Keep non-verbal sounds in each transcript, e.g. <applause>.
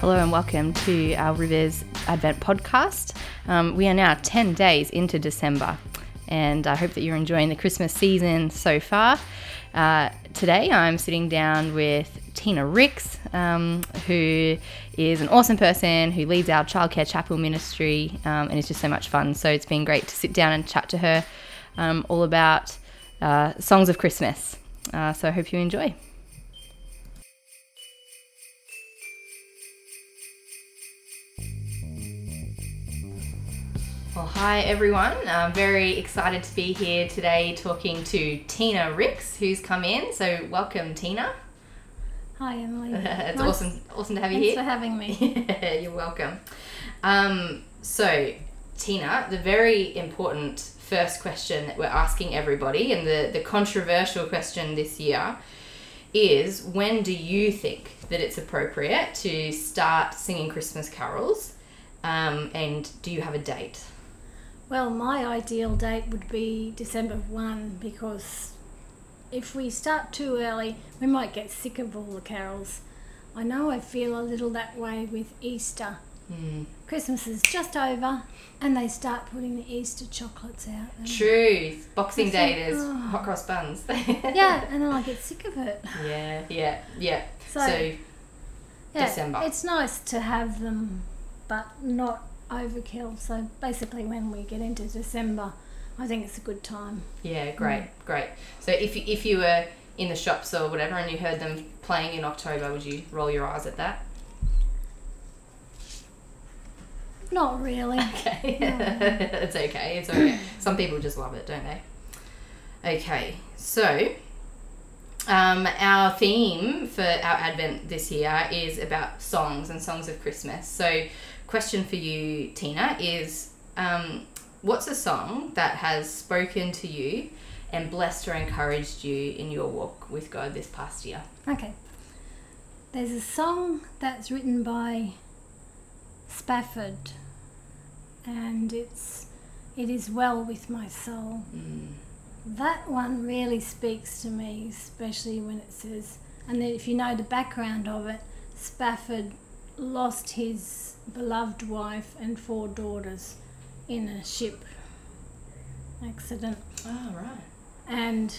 Hello and welcome to our Rivers Advent podcast. Um, we are now 10 days into December, and I hope that you're enjoying the Christmas season so far. Uh, today I'm sitting down with Tina Ricks, um, who is an awesome person who leads our childcare chapel ministry, um, and it's just so much fun. So it's been great to sit down and chat to her um, all about uh, songs of Christmas. Uh, so I hope you enjoy. Well, hi everyone. I'm very excited to be here today talking to Tina Ricks, who's come in. So, welcome, Tina. Hi, Emily. <laughs> it's Nice- awesome, awesome to have you Thanks here. for having me. Yeah, <laughs> you're welcome. Um, so, Tina, the very important first question that we're asking everybody, and the, the controversial question this year, is when do you think that it's appropriate to start singing Christmas carols? Um, and do you have a date? Well, my ideal date would be December 1 because if we start too early, we might get sick of all the carols. I know I feel a little that way with Easter. Hmm. Christmas is just over and they start putting the Easter chocolates out. True. Boxing Day, there's oh. hot cross buns. <laughs> Yeah, and then I get sick of it. Yeah, yeah, yeah. So, So, yeah, December. It's nice to have them, but not overkill. So basically, when we get into December, I think it's a good time. yeah, great, mm. great. So if you, if you were in the shops or whatever and you heard them playing in October, would you roll your eyes at that? Not really. <laughs> Okay. <laughs> it's okay. It's okay. Some people just love it, don't they? Okay. So, um, our theme for our Advent this year is about songs and songs of Christmas. So, question for you, Tina, is um, what's a song that has spoken to you and blessed or encouraged you in your walk with God this past year? Okay. There's a song that's written by Spafford, and it's "It Is Well with My Soul." Mm. That one really speaks to me, especially when it says, and then if you know the background of it, Spafford lost his beloved wife and four daughters in a ship accident Oh, right. and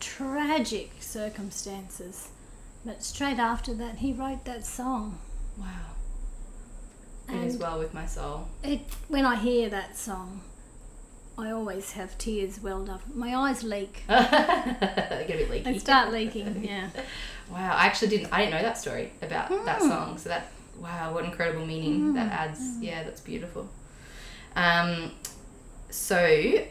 tragic circumstances. But straight after that, he wrote that song. Wow. It And is well with my soul. it, when I hear that song, I always have tears welled up. My eyes leak. <laughs> they get a bit leaky. They start leaking. <laughs> Yeah. Wow, I actually didn't. I didn't know that story about that Hmm. song. So that wow, what incredible meaning that adds. Yeah, that's beautiful. Um, so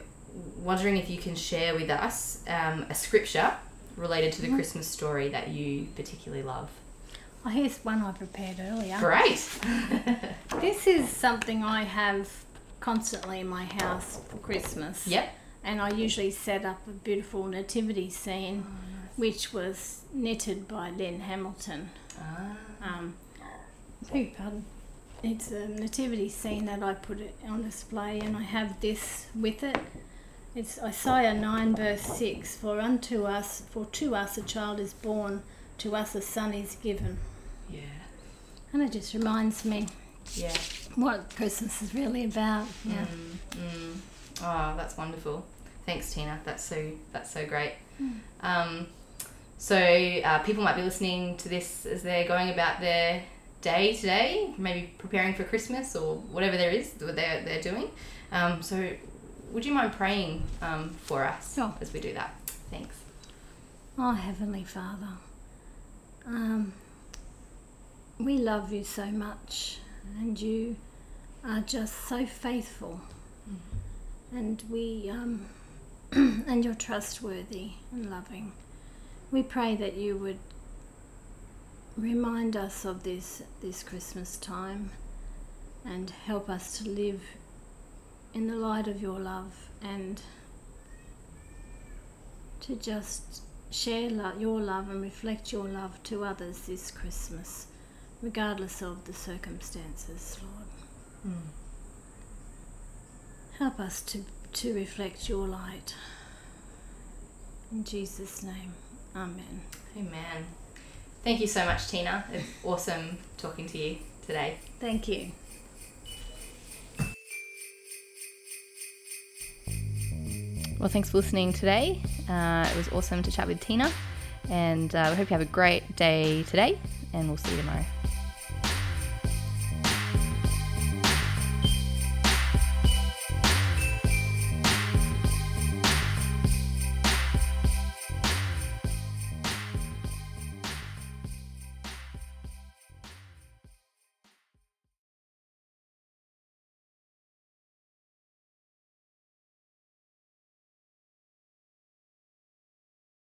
wondering if you can share with us um, a scripture related to the Christmas story that you particularly love. Oh, here's one I prepared earlier. Great. <laughs> This is something I have constantly in my house for Christmas. yep. And I usually set up a beautiful nativity scene, which was knitted by Lynn Hamilton. Ah, Um, beg pardon. It's a nativity scene that I put it on display, and I have this with it. It's Isaiah 9, verse 6 For unto us, for to us a child is born, to us a son is given. yeah. And it just reminds me Yeah. what Christmas is really about. Yeah. Mm, mm. Oh, that's wonderful. Thanks, Tina. That's so that's so great. Mm. Um, so uh, people might be listening to this as they're going about their day today, maybe preparing for Christmas or whatever there is that they're they're doing. Um, so, would you mind praying um, for us Sure. as we do that? Thanks. Oh, Heavenly Father, um, we love you so much, and you are just so faithful, and we um, <clears throat> and you're trustworthy and loving. We pray that you would remind us of this this Christmas time, and help us to live in the light of your love and to just share lo- your love and reflect your love to others this Christmas, regardless of the circumstances, Lord. Help us to, to reflect your light. In Jesus' name, Amen. Amen. Thank you so much, Tina. It's awesome talking to you today. Thank you. Well, thanks for listening today. Uh, it was awesome to chat with Tina, and uh, we hope you have a great day today, and we'll see you tomorrow.